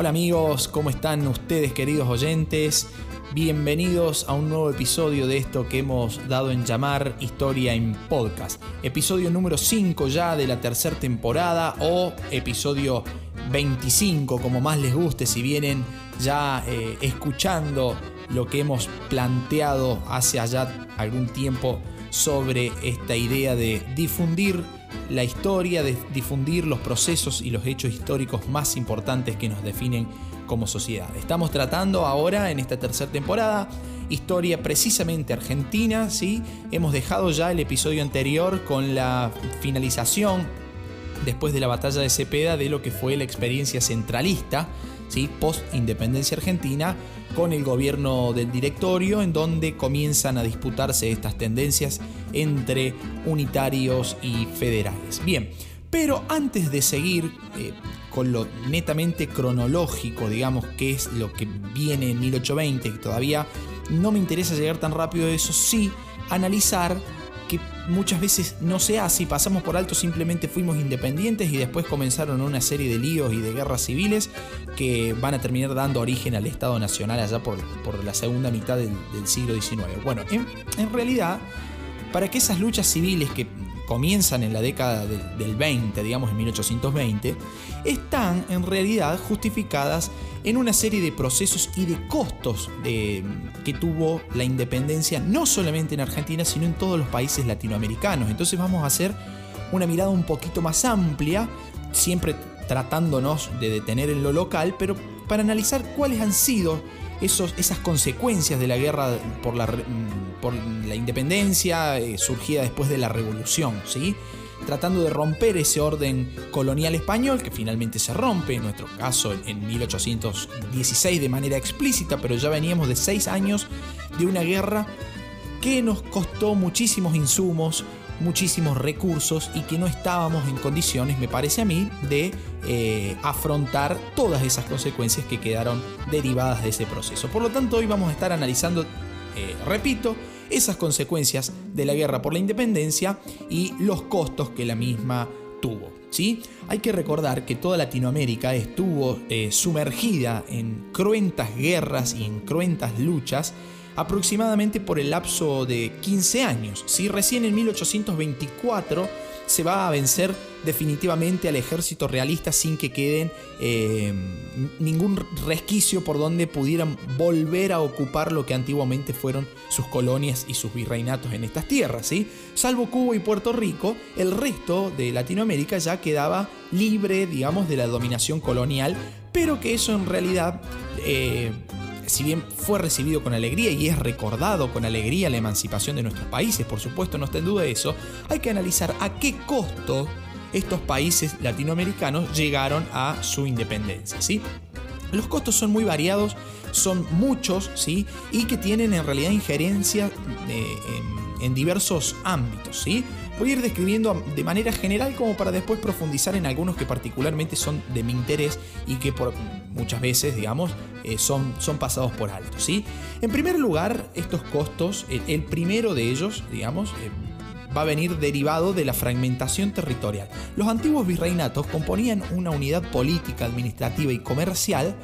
Hola amigos, ¿cómo están ustedes queridos oyentes? Bienvenidos a un nuevo episodio de esto que hemos dado en llamar Historia en Podcast. Episodio número 5 ya de la tercera temporada o episodio 25, como más les guste, si vienen ya eh, escuchando lo que hemos planteado hace allá algún tiempo sobre esta idea de difundir la historia, de difundir los procesos y los hechos históricos más importantes que nos definen como sociedad. Estamos tratando ahora en esta tercera temporada historia precisamente argentina, ¿sí? Hemos dejado ya el episodio anterior con la finalización después de la batalla de Cepeda de lo que fue la experiencia centralista, ¿sí? post independencia argentina, con el gobierno del directorio, en donde comienzan a disputarse estas tendencias entre unitarios y federales. Bien, pero antes de seguir eh, con lo netamente cronológico, digamos, que es lo que viene en 1820, que todavía no me interesa llegar tan rápido a eso, sí analizar muchas veces no se hace y pasamos por alto, simplemente fuimos independientes y después comenzaron una serie de líos y de guerras civiles que van a terminar dando origen al Estado Nacional allá por, por la segunda mitad del, siglo XIX. Bueno, en, en realidad, para que esas luchas civiles que comienzan en la década del, 20, digamos en 1820, están en realidad justificadas en una serie de procesos y de costos que tuvo la independencia, no solamente en Argentina, sino en todos los países latinoamericanos. Entonces vamos a hacer una mirada un poquito más amplia, siempre tratándonos de detener en lo local, pero para analizar cuáles han sido esos, esas consecuencias de la guerra por la, por la independencia eh, surgida después de la revolución, ¿sí? tratando de romper ese orden colonial español que finalmente se rompe, en nuestro caso en 1816 de manera explícita, pero ya veníamos de seis años de una guerra que nos costó muchísimos insumos, muchísimos recursos y que no estábamos en condiciones, me parece a mí, de eh, afrontar todas esas consecuencias que quedaron derivadas de ese proceso. Por lo tanto, hoy vamos a estar analizando, eh, repito, esas consecuencias de la guerra por la independencia y los costos que la misma tuvo. ¿sí? Hay que recordar que toda Latinoamérica estuvo eh, sumergida en cruentas guerras y en cruentas luchas aproximadamente por el lapso de 15 años. Si Recién en 1824 se va a vencer definitivamente al ejército realista sin que queden eh, ningún resquicio por donde pudieran volver a ocupar lo que antiguamente fueron sus colonias y sus virreinatos en estas tierras. ¿sí? Salvo Cuba y Puerto Rico, el resto de Latinoamérica ya quedaba libre, digamos, de la dominación colonial, pero que eso en realidad... Eh, si bien fue recibido con alegría y es recordado con alegría la emancipación de nuestros países, por supuesto no está en duda eso, hay que analizar a qué costo estos países latinoamericanos llegaron a su independencia, ¿sí? Los costos son muy variados, son muchos, ¿sí? Y que tienen en realidad injerencia eh, en, en, diversos ámbitos, ¿sí? Voy a ir describiendo de manera general como para después profundizar en algunos que particularmente son de mi interés y que por muchas veces, digamos, eh, son, son pasados por alto. ¿sí? En primer lugar, estos costos, el, primero de ellos, digamos, eh, va a venir derivado de la fragmentación territorial. Los antiguos virreinatos componían una unidad política, administrativa y comercial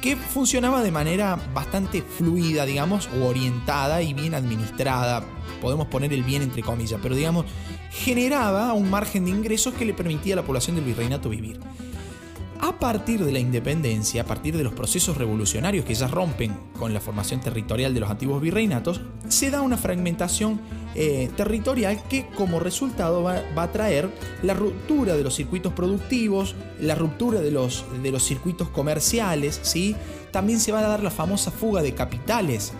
que funcionaba de manera bastante fluida, digamos, o orientada y bien administrada. Podemos poner el bien entre comillas, pero digamos, generaba un margen de ingresos que le permitía a la población del virreinato vivir. A partir de la independencia, a partir de los procesos revolucionarios que ya rompen con la formación territorial de los antiguos virreinatos, se da una fragmentación eh, territorial que como resultado va, a traer la ruptura de los circuitos productivos, la ruptura de los, de los circuitos comerciales, ¿sí? también se va a dar la famosa fuga de capitales,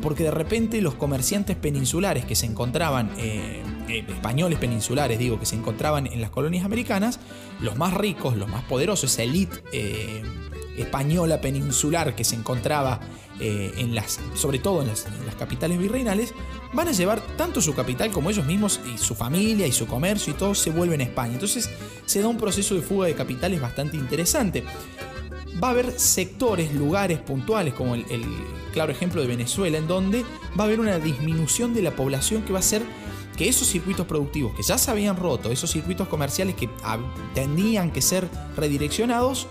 porque de repente los comerciantes peninsulares que se encontraban... Eh, eh, españoles peninsulares, digo, que se encontraban en las colonias americanas, los más ricos, los más poderosos, esa élite eh, española peninsular que se encontraba eh, en las, sobre todo en las, capitales virreinales, van a llevar tanto su capital como ellos mismos y su familia y su comercio y todo se vuelven a España. Entonces se da un proceso de fuga de capitales bastante interesante. Va a haber sectores, lugares puntuales, como el claro ejemplo de Venezuela, en donde va a haber una disminución de la población que va a ser que esos circuitos productivos que ya se habían roto, esos circuitos comerciales que tenían que ser redireccionados,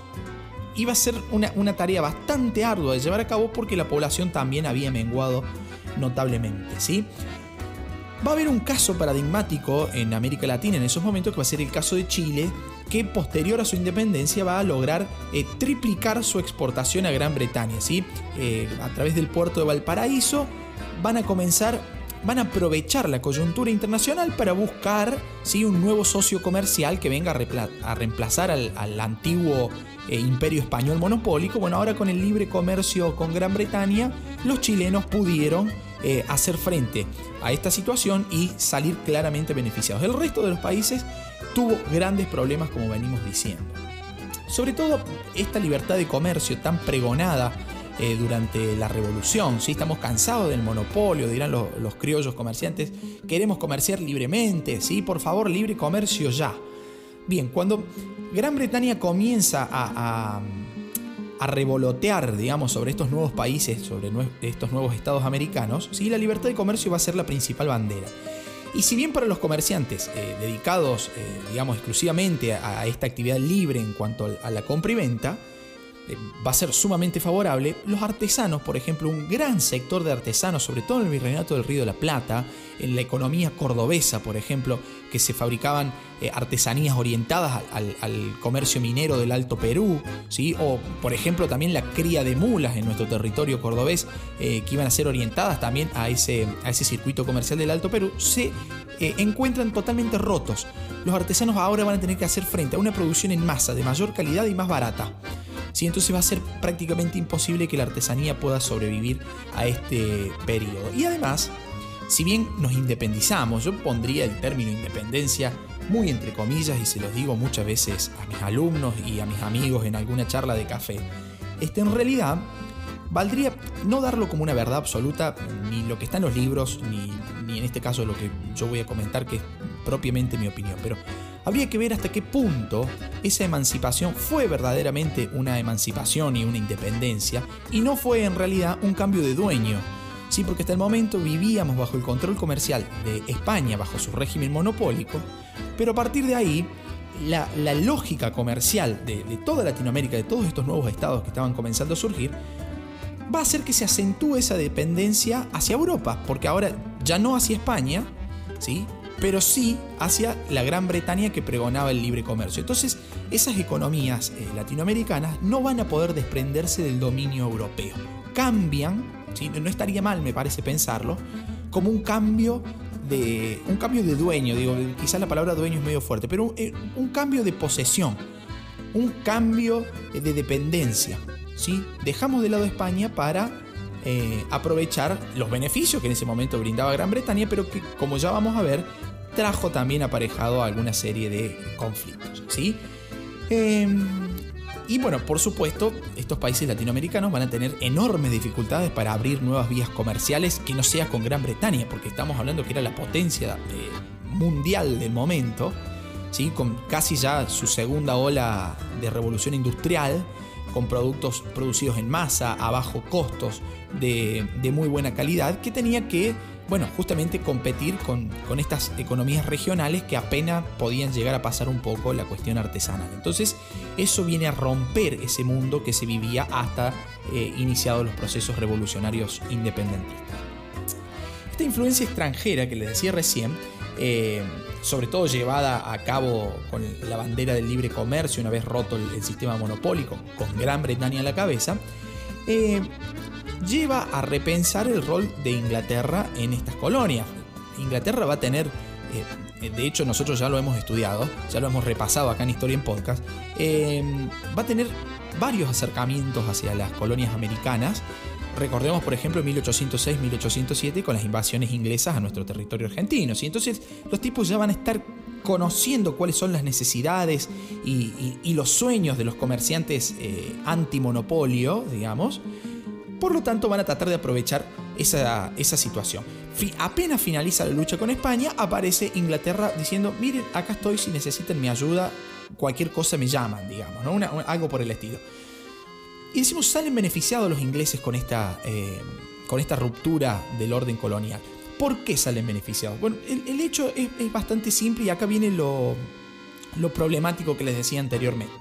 iba a ser una, tarea bastante ardua de llevar a cabo porque la población también había menguado notablemente, ¿sí? Va a haber un caso paradigmático en América Latina en esos momentos que va a ser el caso de Chile, que posterior a su independencia va a lograr eh, triplicar su exportación a Gran Bretaña. ¿sí? Eh, a través del puerto de Valparaíso van a comenzar, van a aprovechar la coyuntura internacional para buscar ¿sí? un nuevo socio comercial que venga a, reemplazar al, antiguo eh, imperio español monopólico. Bueno, ahora con el libre comercio con Gran Bretaña, los chilenos pudieron hacer frente a esta situación y salir claramente beneficiados. El resto de los países tuvo grandes problemas como venimos diciendo. Sobre todo esta libertad de comercio tan pregonada eh, durante la revolución. ¿sí? Estamos cansados del monopolio, dirán los, criollos comerciantes. Queremos comerciar libremente, ¿sí? por favor, libre comercio ya. Bien, cuando Gran Bretaña comienza a, a, revolotear, digamos, sobre estos nuevos países, sobre estos nuevos estados americanos, ¿sí? la libertad de comercio va a ser la principal bandera. Y si bien para los comerciantes eh, dedicados, eh, digamos, exclusivamente a, esta actividad libre en cuanto a la compra y venta, va a ser sumamente favorable. Los artesanos, por ejemplo, un gran sector de artesanos, sobre todo en el Virreinato del Río de la Plata, en la economía cordobesa, por ejemplo, que se fabricaban eh, artesanías orientadas al, comercio minero del Alto Perú, ¿sí? o por ejemplo también la cría de mulas en nuestro territorio cordobés, eh, que iban a ser orientadas también a ese, a ese circuito comercial del Alto Perú, se encuentran totalmente rotos. Los artesanos ahora van a tener que hacer frente a una producción en masa de mayor calidad y más barata. Entonces va a ser prácticamente imposible que la artesanía pueda sobrevivir a este periodo. Y además, si bien nos independizamos, yo pondría el término independencia muy entre comillas y se los digo muchas veces a mis alumnos y a mis amigos en alguna charla de café, este, en realidad valdría no darlo como una verdad absoluta, ni lo que está en los libros, ni, ni en este caso lo que yo voy a comentar, que es propiamente mi opinión, pero habría que ver hasta qué punto esa emancipación fue verdaderamente una emancipación y una independencia y no fue en realidad un cambio de dueño. Sí, porque hasta el momento vivíamos bajo el control comercial de España, bajo su régimen monopólico, pero a partir de ahí la, lógica comercial de, de, toda Latinoamérica, de todos estos nuevos estados que estaban comenzando a surgir, va a hacer que se acentúe esa dependencia hacia Europa, porque ahora ya no hacia España, ¿sí? Pero sí hacia la Gran Bretaña que pregonaba el libre comercio. Entonces, esas economías eh, latinoamericanas no van a poder desprenderse del dominio europeo. Cambian, no estaría mal, me parece pensarlo, como un cambio de un cambio de dueño, digo, quizás la palabra dueño es medio fuerte, pero un, eh, cambio de posesión, un cambio de dependencia. ¿sí? Dejamos de lado España para eh, aprovechar los beneficios que en ese momento brindaba Gran Bretaña, pero que como ya vamos a ver, trajo también aparejado alguna serie de conflictos. ¿sí? Em, y bueno, por supuesto, estos países latinoamericanos van a tener enormes dificultades para abrir nuevas vías comerciales que no sea con Gran Bretaña, porque estamos hablando que era la potencia mundial del momento, ¿sí? con casi ya su segunda ola de revolución industrial, con productos producidos en masa, a bajos costos, de, muy buena calidad, que tenía que bueno, justamente competir con, estas economías regionales que apenas podían llegar a pasar un poco la cuestión artesanal. Entonces, eso viene a romper ese mundo que se vivía hasta eh, iniciados los procesos revolucionarios independentistas. Esta influencia extranjera que les decía recién, eh, sobre todo llevada a cabo con la bandera del libre comercio, una vez roto el, sistema monopólico, con Gran Bretaña a la cabeza, eh, lleva a repensar el rol de Inglaterra en estas colonias. Inglaterra va a tener, eh, de hecho nosotros ya lo hemos estudiado, ya lo hemos repasado acá en Historia en Podcast, eh, va a tener varios acercamientos hacia las colonias americanas. Recordemos, por ejemplo, 1806-1807 con las invasiones inglesas a nuestro territorio argentino. Y entonces los tipos ya van a estar conociendo cuáles son las necesidades y, los sueños de los comerciantes eh, antimonopolio, digamos. Por lo tanto, van a tratar de aprovechar esa, situación. apenas finaliza la lucha con España, aparece Inglaterra diciendo, miren, acá estoy, si necesitan mi ayuda, cualquier cosa me llaman, digamos, ¿no? algo por el estilo. Y decimos, salen beneficiados los ingleses con esta, eh, con esta ruptura del orden colonial. ¿Por qué salen beneficiados? Bueno, el, hecho es, bastante simple y acá viene lo, lo problemático que les decía anteriormente.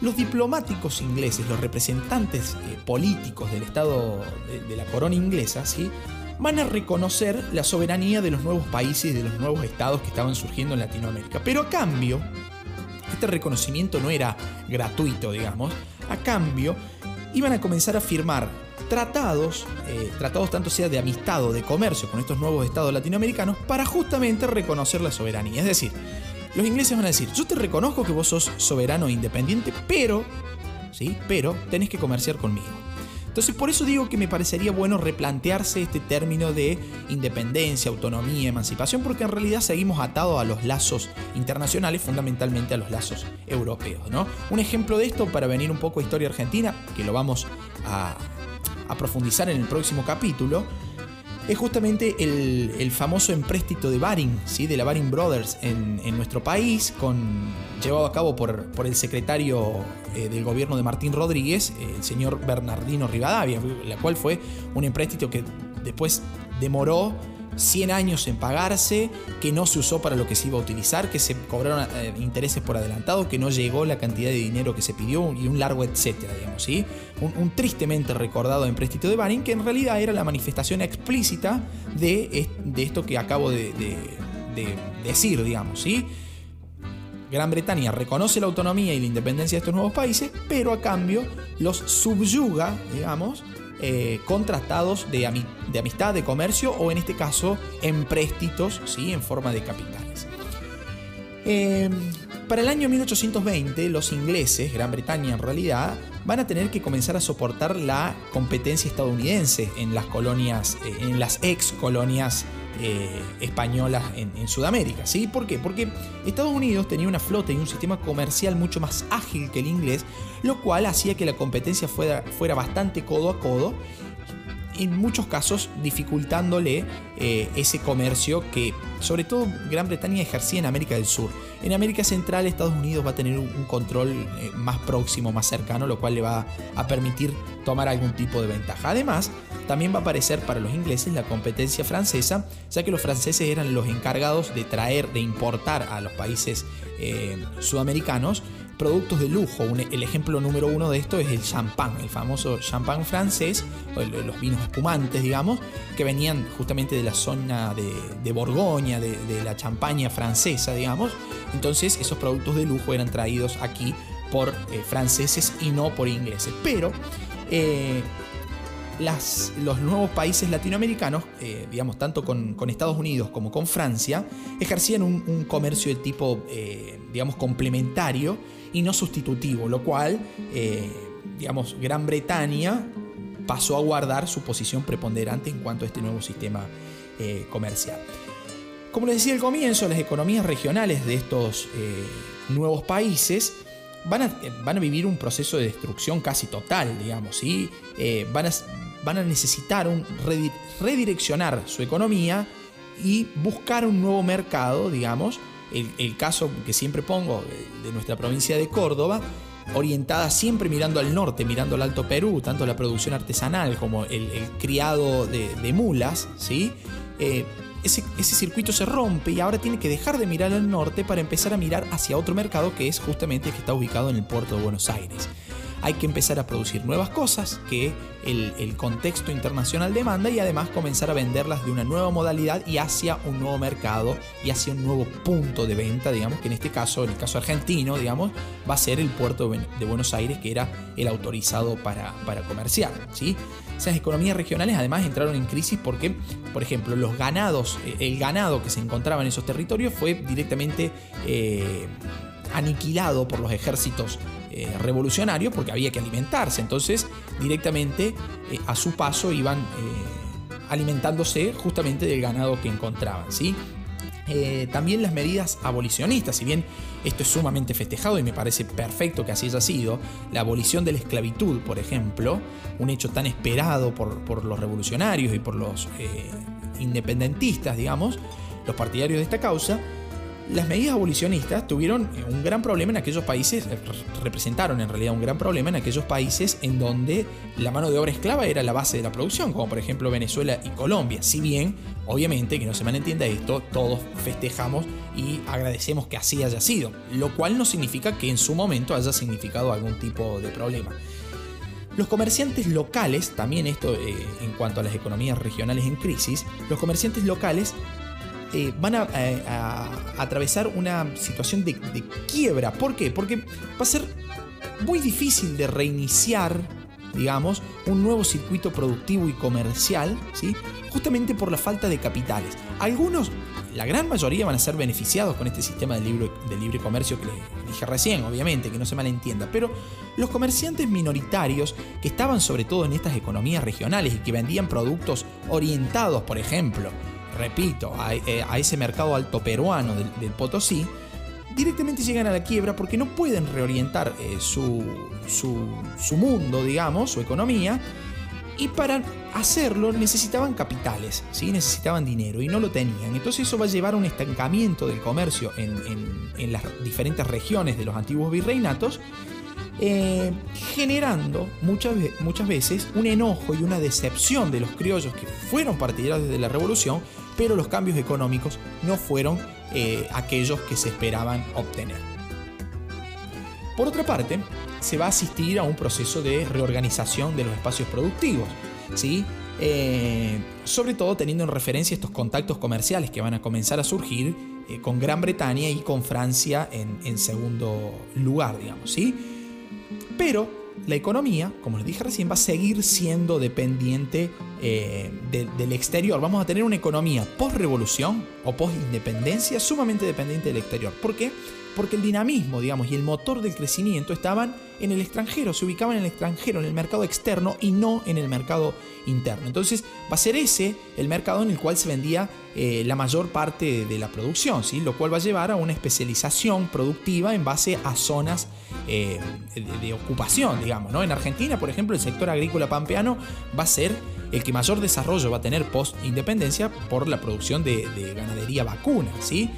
los diplomáticos ingleses, los representantes eh, políticos del Estado de, la corona inglesa, ¿sí? van a reconocer la soberanía de los nuevos países y de los nuevos estados que estaban surgiendo en Latinoamérica. Pero a cambio, este reconocimiento no era gratuito, digamos, a cambio iban a comenzar a firmar tratados, eh, tratados tanto sea de amistad o de comercio con estos nuevos estados latinoamericanos para justamente reconocer la soberanía. Es decir, los ingleses van a decir, yo te reconozco que vos sos soberano e independiente, pero, ¿sí? Pero tenés que comerciar conmigo. Entonces por eso digo que me parecería bueno replantearse este término de independencia, autonomía, emancipación, porque en realidad seguimos atados a los lazos internacionales, fundamentalmente a los lazos europeos. ¿no? Un ejemplo de esto, para venir un poco a historia argentina, que lo vamos a, profundizar en el próximo capítulo, es justamente el, famoso empréstito de Baring, ¿sí? de la Baring Brothers en, nuestro país, con, llevado a cabo por el secretario eh, del gobierno de Martín Rodríguez, el señor Bernardino Rivadavia, la cual fue un empréstito que después demoró 100 años en pagarse, que no se usó para lo que se iba a utilizar, que se cobraron eh, intereses por adelantado, que no llegó la cantidad de dinero que se pidió y un largo etcétera, digamos, ¿sí? Un, tristemente recordado empréstito de Baring que en realidad era la manifestación explícita de, de esto que acabo de, de decir, digamos, ¿sí? Gran Bretaña reconoce la autonomía y la independencia de estos nuevos países, pero a cambio los subyuga, digamos, eh, contratados de, amistad, de comercio o en este caso empréstitos ¿sí? en forma de capitales. Em, para el año 1820 los ingleses, Gran Bretaña en realidad, van a tener que comenzar a soportar la competencia estadounidense en las colonias, eh, en las ex colonias eh, españolas en, Sudamérica. ¿sí? ¿Por qué? Porque Estados Unidos tenía una flota y un sistema comercial mucho más ágil que el inglés, lo cual hacía que la competencia fuera, fuera bastante codo a codo en muchos casos dificultándole eh, ese comercio que sobre todo Gran Bretaña ejercía en América del Sur. En América Central Estados Unidos va a tener un, control eh, más próximo, más cercano, lo cual le va a permitir tomar algún tipo de ventaja. Además, también va a aparecer para los ingleses la competencia francesa, ya que los franceses eran los encargados de traer, de importar a los países eh, sudamericanos productos de lujo. el ejemplo número uno de esto es el champán, el famoso champán francés, los vinos espumantes, digamos, que venían justamente de la zona de, Borgoña, de, la champaña francesa, digamos. Entonces esos productos de lujo eran traídos aquí por eh, franceses y no por ingleses. Pero eh, las, los nuevos países latinoamericanos, eh, digamos, tanto con, Estados Unidos como con Francia, ejercían un, comercio de tipo, digamos, complementario y no sustitutivo, lo cual, eh, digamos, Gran Bretaña pasó a guardar su posición preponderante en cuanto a este nuevo sistema eh, comercial. Como les decía al comienzo, las economías regionales de estos eh, nuevos países van a, van a, vivir un proceso de destrucción casi total, digamos, ¿sí? van, a, van a necesitar un, redireccionar su economía y buscar un nuevo mercado, digamos, el, caso que siempre pongo de, nuestra provincia de Córdoba, orientada siempre mirando al norte, mirando al Alto Perú, tanto la producción artesanal como el, criado de, mulas, ¿sí? Eh, ese, ese, circuito se rompe y ahora tiene que dejar de mirar al norte para empezar a mirar hacia otro mercado que es justamente el que está ubicado en el puerto de Buenos Aires hay que empezar a producir nuevas cosas que el, contexto internacional demanda y además comenzar a venderlas de una nueva modalidad y hacia un nuevo mercado y hacia un nuevo punto de venta, digamos que en este caso, en el caso argentino, digamos, va a ser el puerto de Buenos Aires que era el autorizado para, para comerciar, ¿sí? Esas economías regionales además entraron en crisis porque, por ejemplo, los ganados, eh, el ganado que se encontraba en esos territorios fue directamente eh, aniquilado por los ejércitos eh, revolucionarios porque había que alimentarse. Entonces, directamente eh, a su paso iban eh, alimentándose justamente del ganado que encontraban. ¿sí? también las medidas abolicionistas, si bien esto es sumamente festejado y me parece perfecto que así haya sido, la abolición de la esclavitud, por ejemplo, un hecho tan esperado por, por los revolucionarios y por los independentistas, digamos, los partidarios de esta causa, las medidas abolicionistas tuvieron un gran problema en aquellos países, eh, representaron en realidad un gran problema en aquellos países en donde la mano de obra esclava era la base de la producción, como por ejemplo Venezuela y Colombia. Si bien, obviamente, que no se malentienda esto, todos festejamos y agradecemos que así haya sido, lo cual no significa que en su momento haya significado algún tipo de problema. Los comerciantes locales, también esto eh, en cuanto a las economías regionales en crisis, los comerciantes locales eh, van eh, a, atravesar una situación de, quiebra. ¿Por qué? Porque va a ser muy difícil de reiniciar, digamos, un nuevo circuito productivo y comercial, ¿sí? justamente por la falta de capitales. Algunos, la gran mayoría van a ser beneficiados con este sistema de libre, de libre comercio que dije recién, obviamente, que no se malentienda, pero los comerciantes minoritarios que estaban sobre todo en estas economías regionales y que vendían productos orientados, por ejemplo, repito, eh, a, ese mercado alto peruano del, Potosí, directamente llegan a la quiebra porque no pueden reorientar eh, su, su, mundo, digamos, su economía, y para hacerlo necesitaban capitales, ¿sí? necesitaban dinero y no lo tenían. Entonces eso va a llevar a un estancamiento del comercio en, en las diferentes regiones de los antiguos virreinatos eh, generando muchas, muchas veces un enojo y una decepción de los criollos que fueron partidarios de la revolución, pero los cambios económicos no fueron eh, aquellos que se esperaban obtener. Por otra parte, se va a asistir a un proceso de reorganización de los espacios productivos, ¿sí? Eh, sobre todo teniendo en referencia estos contactos comerciales que van a comenzar a surgir con Gran Bretaña y con Francia en, en segundo lugar, digamos, ¿sí? Pero la economía, como les dije recién, va a seguir siendo dependiente eh, del exterior. Vamos a tener una economía post-revolución o post-independencia sumamente dependiente del exterior. ¿Por qué? Porque el dinamismo, digamos, y el motor del crecimiento estaban en el extranjero, se ubicaban en el extranjero, en el mercado externo y no en el mercado interno. Entonces va a ser ese el mercado en el cual se vendía eh, la mayor parte de la producción, ¿sí? lo cual va a llevar a una especialización productiva en base a zonas eh, de, ocupación, digamos. ¿no? En Argentina, por ejemplo, el sector agrícola pampeano va a ser el que mayor desarrollo va a tener post-independencia por la producción de, de ganadería vacuna. ¿sí?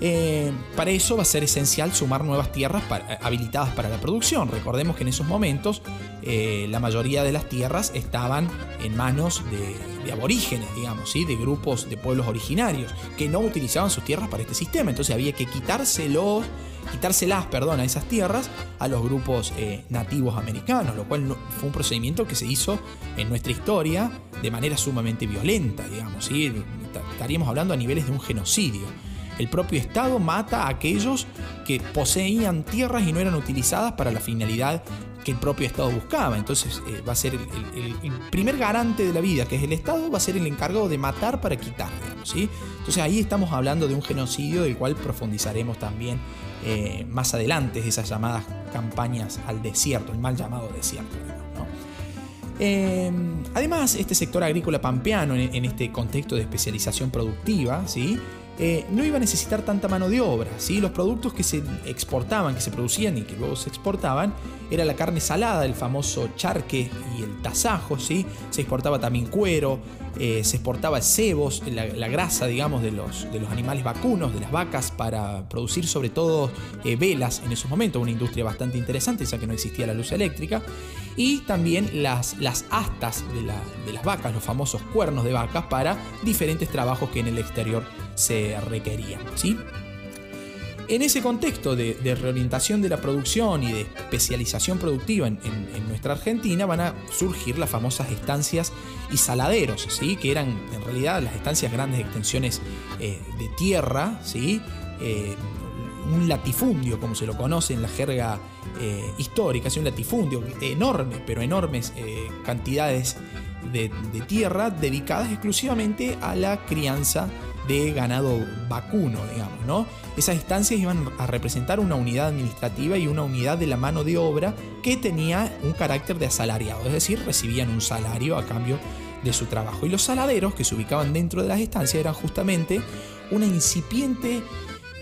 Eh, para eso va a ser esencial sumar nuevas tierras eh, habilitadas para la producción. Recordemos que en esos momentos eh, la mayoría de las tierras estaban en manos de, aborígenes, digamos, ¿sí? de grupos de pueblos originarios que no utilizaban sus tierras para este sistema. Entonces había que quitárselos, quitárselas perdón, a esas tierras a los grupos nativos americanos, lo cual fue un procedimiento que se hizo en nuestra historia de manera sumamente violenta, digamos. ¿sí? Estaríamos hablando a niveles de un genocidio. El propio Estado mata a aquellos que poseían tierras y no eran utilizadas para la finalidad que el propio Estado buscaba. Entonces eh, va a ser el, primer garante de la vida, que es el Estado, va a ser el encargado de matar para quitar. ¿sí? Entonces ahí estamos hablando de un genocidio del cual profundizaremos también eh, más adelante, esas llamadas campañas al desierto, el mal llamado desierto. Eh, además, este sector agrícola pampeano, en, en, este contexto de especialización productiva, ¿sí? Eh, no iba a necesitar tanta mano de obra. ¿sí? Los productos que se exportaban, que se producían y que luego se exportaban, era la carne salada, el famoso charque y el tasajo. ¿sí? Se exportaba también cuero, eh, se exportaba cebos, la, grasa, digamos, de los, de los animales vacunos, de las vacas, para producir sobre todo eh, velas en esos momentos, una industria bastante interesante, ya que no existía la luz eléctrica. Y también las, las astas de, de las vacas, los famosos cuernos de vacas, para diferentes trabajos que en el exterior se requerían. ¿sí? En ese contexto de, reorientación de la producción y de especialización productiva en, nuestra Argentina van a surgir las famosas estancias y saladeros, ¿sí? que eran en realidad las estancias grandes extensiones eh, de tierra, ¿sí? Eh, un latifundio, como se lo conoce en la jerga eh, histórica, es un latifundio enorme, pero enormes cantidades de, de tierra dedicadas exclusivamente a la crianza de ganado vacuno, digamos, ¿no? Esas estancias iban a representar una unidad administrativa y una unidad de la mano de obra que tenía un carácter de asalariado, es decir, recibían un salario a cambio de su trabajo. Y los saladeros que se ubicaban dentro de las estancias eran justamente una incipiente,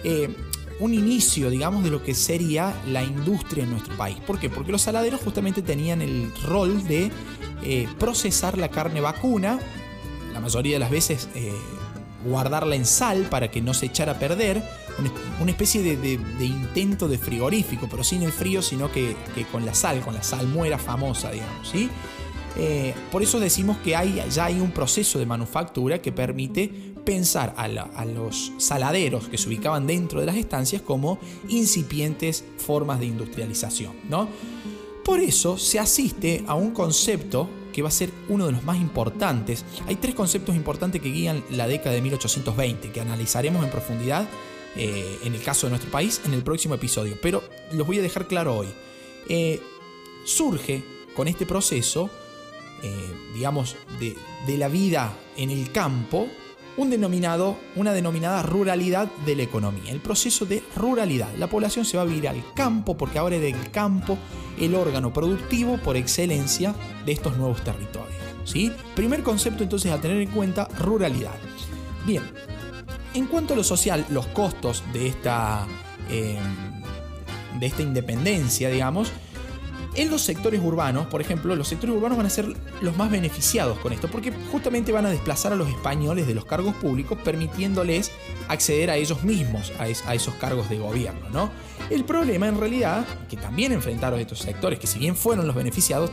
eh, un inicio, digamos, de lo que sería la industria en nuestro país. ¿Por qué? Porque los saladeros justamente tenían el rol de eh, procesar la carne vacuna, la mayoría de las veces eh, guardarla en sal para que no se echara a perder, una especie de, intento de frigorífico, pero sin el frío, sino que, con la sal, con la salmuera famosa, digamos. Eh, por eso decimos que hay, ya hay un proceso de manufactura que permite pensar a, los saladeros que se ubicaban dentro de las estancias como incipientes formas de industrialización. ¿no? Por eso se asiste a un concepto que va a ser uno de los más importantes. Hay tres conceptos importantes que guían la década de 1820, que analizaremos en profundidad eh, en el caso de nuestro país en el próximo episodio, pero los voy a dejar claro hoy. Eh, surge con este proceso eh, digamos, de, la vida en el campo, un denominado, una denominada ruralidad de la economía, el proceso de ruralidad. La población se va a vivir al campo porque ahora es del campo el órgano productivo por excelencia de estos nuevos territorios. ¿sí? Primer concepto entonces a tener en cuenta, ruralidad. Bien, en cuanto a lo social, los costos de esta, eh, de esta independencia, digamos, en los sectores urbanos, por ejemplo, los sectores urbanos van a ser los más beneficiados con esto, porque justamente van a desplazar a los españoles de los cargos públicos, permitiéndoles acceder a ellos mismos, a, esos cargos de gobierno. ¿no? El problema en realidad, que también enfrentaron estos sectores, que si bien fueron los beneficiados,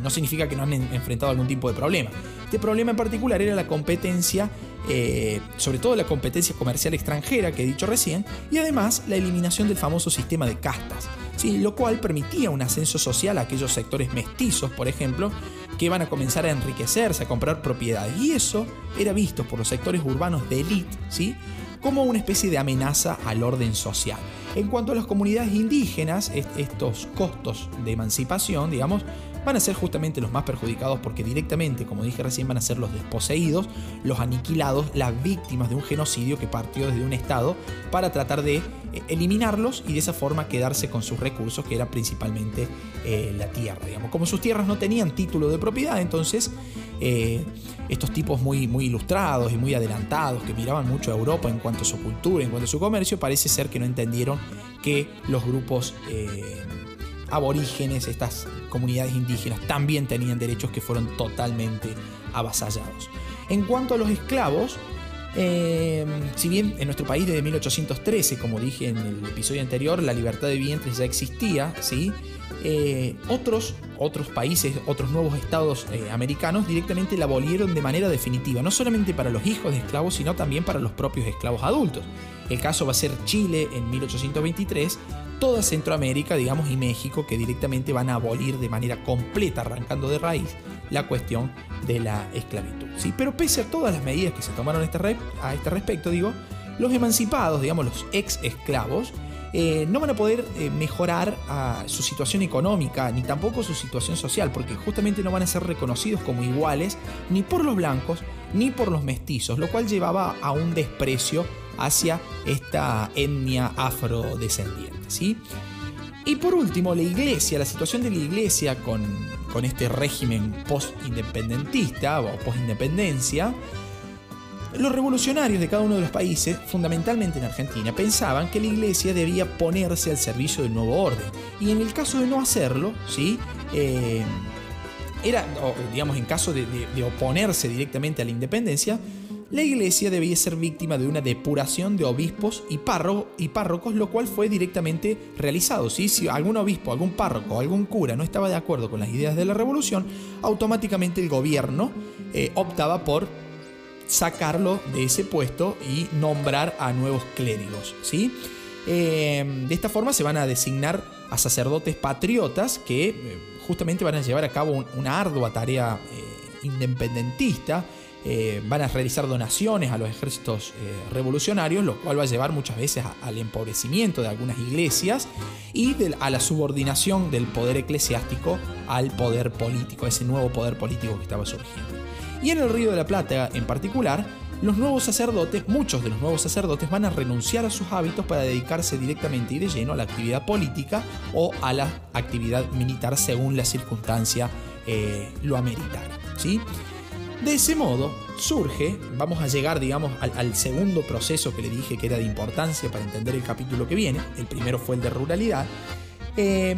no significa que no han enfrentado algún tipo de problema. Este problema en particular era la competencia, eh, sobre todo la competencia comercial extranjera que he dicho recién, y además la eliminación del famoso sistema de castas lo cual permitía un ascenso social a aquellos sectores mestizos, por ejemplo, que iban a comenzar a enriquecerse, a comprar propiedades. Y eso era visto por los sectores urbanos de élite ¿sí? como una especie de amenaza al orden social. En cuanto a las comunidades indígenas, estos costos de emancipación, digamos, van a ser justamente los más perjudicados porque directamente, como dije recién, van a ser los desposeídos, los aniquilados, las víctimas de un genocidio que partió desde un Estado para tratar de eh, eliminarlos y de esa forma quedarse con sus recursos, que era principalmente eh, la tierra. Como sus tierras no tenían título de propiedad, entonces eh, estos tipos muy, muy ilustrados y muy adelantados, que miraban mucho a Europa en cuanto a su cultura, en cuanto a su comercio, parece ser que no entendieron que los grupos aborígenes, estas comunidades indígenas, también tenían derechos que fueron totalmente avasallados. En cuanto a los esclavos, eh, si bien en nuestro país desde 1813, como dije en el episodio anterior, la libertad de vientres ya existía, ¿sí? Eh, otros, otros países, otros nuevos estados eh, americanos directamente la abolieron de manera definitiva, no solamente para los hijos de esclavos, sino también para los propios esclavos adultos. El caso va a ser Chile en 1823, toda Centroamérica, digamos, y México, que directamente van a abolir de manera completa, arrancando de raíz, la cuestión de la esclavitud. ¿sí? Pero pese a todas las medidas que se tomaron a este, a este respecto, digo, los emancipados, digamos, los ex esclavos, eh, no van a poder eh, mejorar su situación económica ni tampoco su situación social, porque justamente no van a ser reconocidos como iguales ni por los blancos ni por los mestizos, lo cual llevaba a un desprecio hacia esta etnia afrodescendiente. ¿sí? Y por último, la iglesia, la situación de la iglesia con, con este régimen post-independentista o post-independencia, los revolucionarios de cada uno de los países, fundamentalmente en Argentina, pensaban que la iglesia debía ponerse al servicio del nuevo orden. Y en el caso de no hacerlo, ¿sí? Eh, era, digamos, en caso de, oponerse directamente a la independencia, la iglesia debía ser víctima de una depuración de obispos y, y párrocos, lo cual fue directamente realizado. Si algún obispo, algún párroco, algún cura no estaba de acuerdo con las ideas de la revolución, automáticamente el gobierno eh, optaba por sacarlo de ese puesto y nombrar a nuevos clérigos. ¿sí? Eh, de esta forma se van a designar a sacerdotes patriotas que eh, justamente van a llevar a cabo una ardua tarea eh, independentista. van a realizar donaciones a los ejércitos revolucionarios, lo cual va a llevar muchas veces al empobrecimiento de algunas iglesias y a la subordinación del poder eclesiástico al poder político, ese nuevo poder político que estaba surgiendo. Y en el Río de la Plata en particular, los nuevos sacerdotes, muchos de los nuevos sacerdotes van a renunciar a sus hábitos para dedicarse directamente y de lleno a la actividad política o a la actividad militar según la circunstancia eh, lo ameritara. ¿sí? De ese modo surge, vamos a llegar digamos al, segundo proceso que le dije que era de importancia para entender el capítulo que viene, el primero fue el de ruralidad, eh,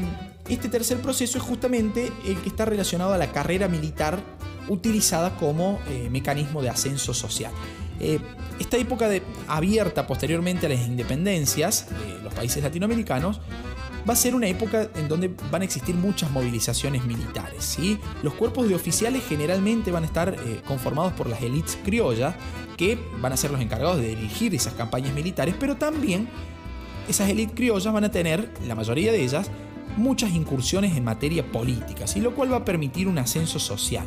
este tercer proceso es justamente el que está relacionado a la carrera militar utilizada como eh, mecanismo de ascenso social. Eh, esta época de, abierta posteriormente a las independencias de los países latinoamericanos va a ser una época en donde van a existir muchas movilizaciones militares. ¿sí? Los cuerpos de oficiales generalmente van a estar eh, conformados por las élites criollas, que van a ser los encargados de dirigir esas campañas militares, pero también esas élites criollas van a tener, la mayoría de ellas, muchas incursiones en materia política, ¿sí? lo cual va a permitir un ascenso social.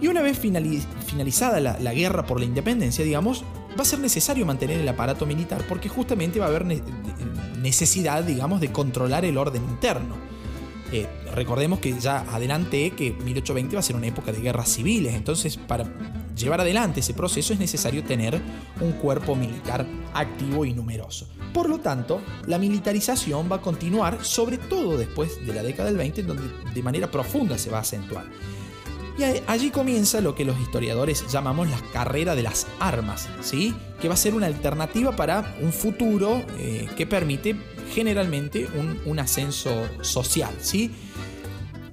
Y una vez finalizada la, guerra por la independencia, digamos, va a ser necesario mantener el aparato militar porque justamente va a haber necesidad, digamos, de controlar el orden interno. Eh, recordemos que ya adelanté que 1820 va a ser una época de guerras civiles, entonces para llevar adelante ese proceso es necesario tener un cuerpo militar activo y numeroso. Por lo tanto, la militarización va a continuar, sobre todo después de la década del 20, donde de manera profunda se va a acentuar. Y allí comienza lo que los historiadores llamamos la carrera de las armas, ¿sí? que va a ser una alternativa para un futuro eh, que permite generalmente un, ascenso social. ¿sí?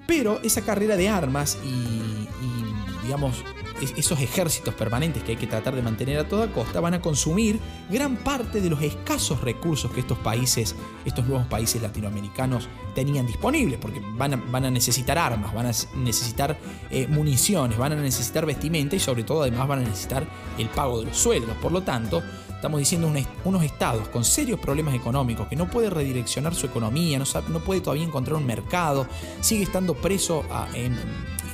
Pero esa carrera de armas y, y digamos, esos ejércitos permanentes que hay que tratar de mantener a toda costa van a consumir gran parte de los escasos recursos que estos países, estos nuevos países latinoamericanos tenían disponibles, porque van a, van a necesitar armas, van a necesitar eh, municiones, van a necesitar vestimenta y sobre todo además van a necesitar el pago de los sueldos. Por lo tanto, estamos diciendo unos estados con serios problemas económicos, que no puede redireccionar su economía, no, no puede todavía encontrar un mercado, sigue estando preso en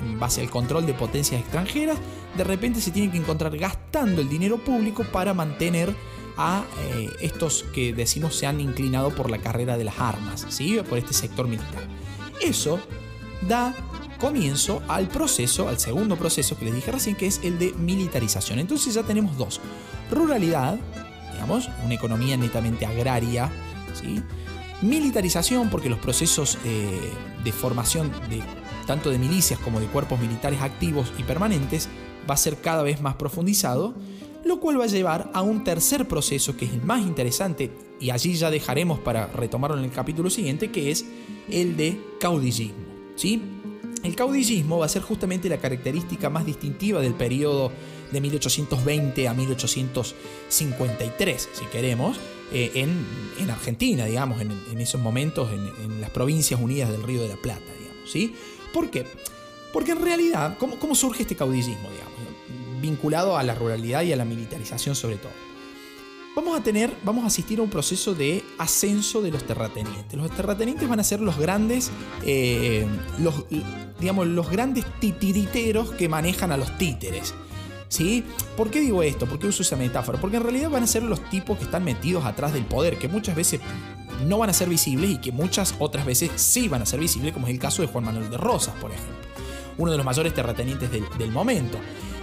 en base al control de potencias extranjeras, de repente se tienen que encontrar gastando el dinero público para mantener a eh, estos que decimos se han inclinado por la carrera de las armas, ¿sí? por este sector militar. Eso da comienzo al proceso, al segundo proceso que les dije recién, que es el de militarización. Entonces ya tenemos dos. Ruralidad, digamos, una economía netamente agraria, ¿sí? militarización, porque los procesos de formación de tanto de milicias como de cuerpos militares activos y permanentes, va a ser cada vez más profundizado, lo cual va a llevar a un tercer proceso que es el más interesante y allí ya dejaremos para retomarlo en el capítulo siguiente, que es el de caudillismo. ¿sí? El caudillismo va a ser justamente la característica más distintiva del periodo de 1820 a 1853, si queremos, eh, en, Argentina, digamos, en, esos momentos, en, en, las provincias unidas del Río de la Plata, digamos, ¿sí? ¿Por qué? Porque en realidad, ¿cómo, surge este caudillismo, digamos? Vinculado a la ruralidad y a la militarización sobre todo. Vamos a tener, vamos a asistir a un proceso de ascenso de los terratenientes. Los terratenientes van a ser los grandes, eh, los, digamos, los grandes titiriteros que manejan a los títeres. ¿Sí? ¿Por qué digo esto? ¿Por qué uso esa metáfora? Porque en realidad van a ser los tipos que están metidos atrás del poder, que muchas veces no van a ser visibles y que muchas otras veces sí van a ser visibles, como es el caso de Juan Manuel de Rosas, por ejemplo, uno de los mayores terratenientes del, momento.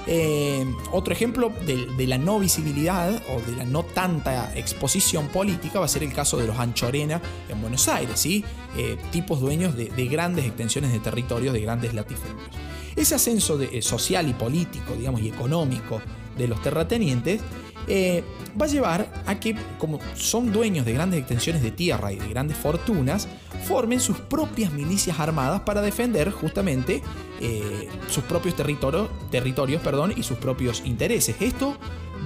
Eh, otro ejemplo de, la no visibilidad o de la no tanta exposición política va a ser el caso de los Anchorena en Buenos Aires, ¿sí? Eh, tipos dueños de, grandes extensiones de territorios, de grandes latifundios. Ese ascenso de, eh, social y político, digamos, y económico de los terratenientes eh, va a llevar a que, como son dueños de grandes extensiones de tierra y de grandes fortunas, formen sus propias milicias armadas para defender justamente eh, sus propios territorios, territorios perdón, y sus propios intereses. Esto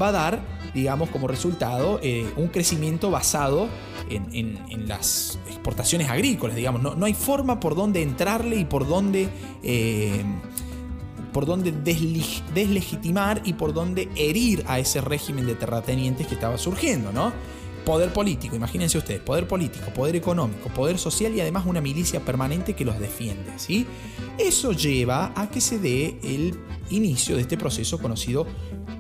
va a dar, digamos, como resultado eh, un crecimiento basado en, las exportaciones agrícolas, digamos. No, hay forma por donde entrarle y por dónde por donde deslegitimar y por donde herir a ese régimen de terratenientes que estaba surgiendo, ¿no? Poder político, imagínense ustedes, poder político, poder económico, poder social y además una milicia permanente que los defiende, ¿sí? Eso lleva a que se dé el inicio de este proceso conocido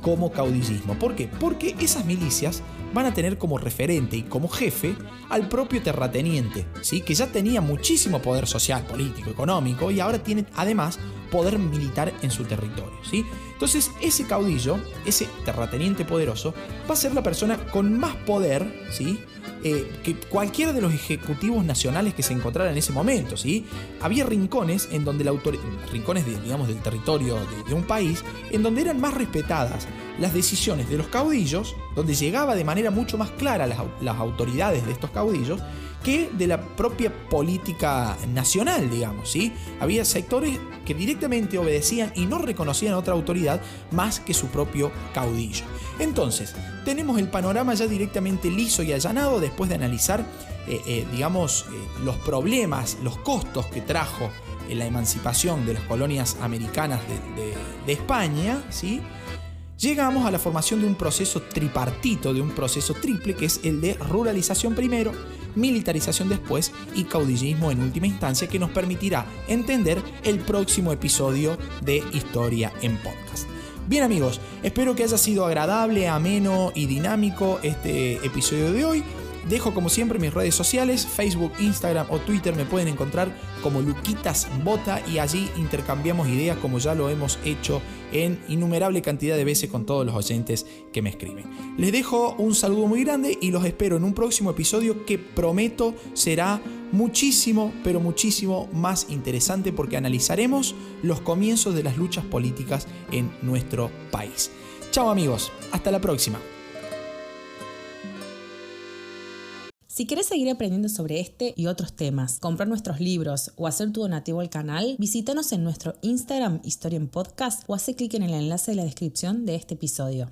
como caudillismo. ¿Por qué? Porque esas milicias van a tener como referente y como jefe al propio terrateniente, ¿sí? que ya tenía muchísimo poder social, político, económico y ahora tiene además poder militar en su territorio. ¿sí? Entonces ese caudillo, ese terrateniente poderoso, va a ser la persona con más poder, ¿sí? eh, que cualquiera de los ejecutivos nacionales que se encontraran en ese momento. ¿sí? Había rincones en donde la autoridad, rincones digamos, del territorio de, un país, en donde eran más respetadas las decisiones de los caudillos, donde llegaba de manera mucho más clara las, autoridades de estos caudillos, que de la propia política nacional, digamos, ¿sí? Había sectores que directamente obedecían y no reconocían a otra autoridad más que su propio caudillo. Entonces, tenemos el panorama ya directamente liso y allanado después de analizar, eh, eh, digamos, eh, los problemas, los costos que trajo la emancipación de las colonias americanas de, de España, ¿sí? Llegamos a la formación de un proceso tripartito, de un proceso triple, que es el de ruralización primero, militarización después y caudillismo en última instancia, que nos permitirá entender el próximo episodio de Historia en Podcast. Bien amigos, espero que haya sido agradable, ameno y dinámico este episodio de hoy. Dejo como siempre mis redes sociales, Facebook, Instagram o Twitter me pueden encontrar como Luquitas Bota y allí intercambiamos ideas como ya lo hemos hecho en innumerable cantidad de veces con todos los oyentes que me escriben. Les dejo un saludo muy grande y los espero en un próximo episodio que prometo será muchísimo, pero muchísimo más interesante porque analizaremos los comienzos de las luchas políticas en nuestro país. Chao amigos, hasta la próxima. Si quieres seguir aprendiendo sobre este y otros temas, comprar nuestros libros o hacer tu donativo al canal, visítanos en nuestro Instagram Historia en Podcast o hace clic en el enlace de la descripción de este episodio.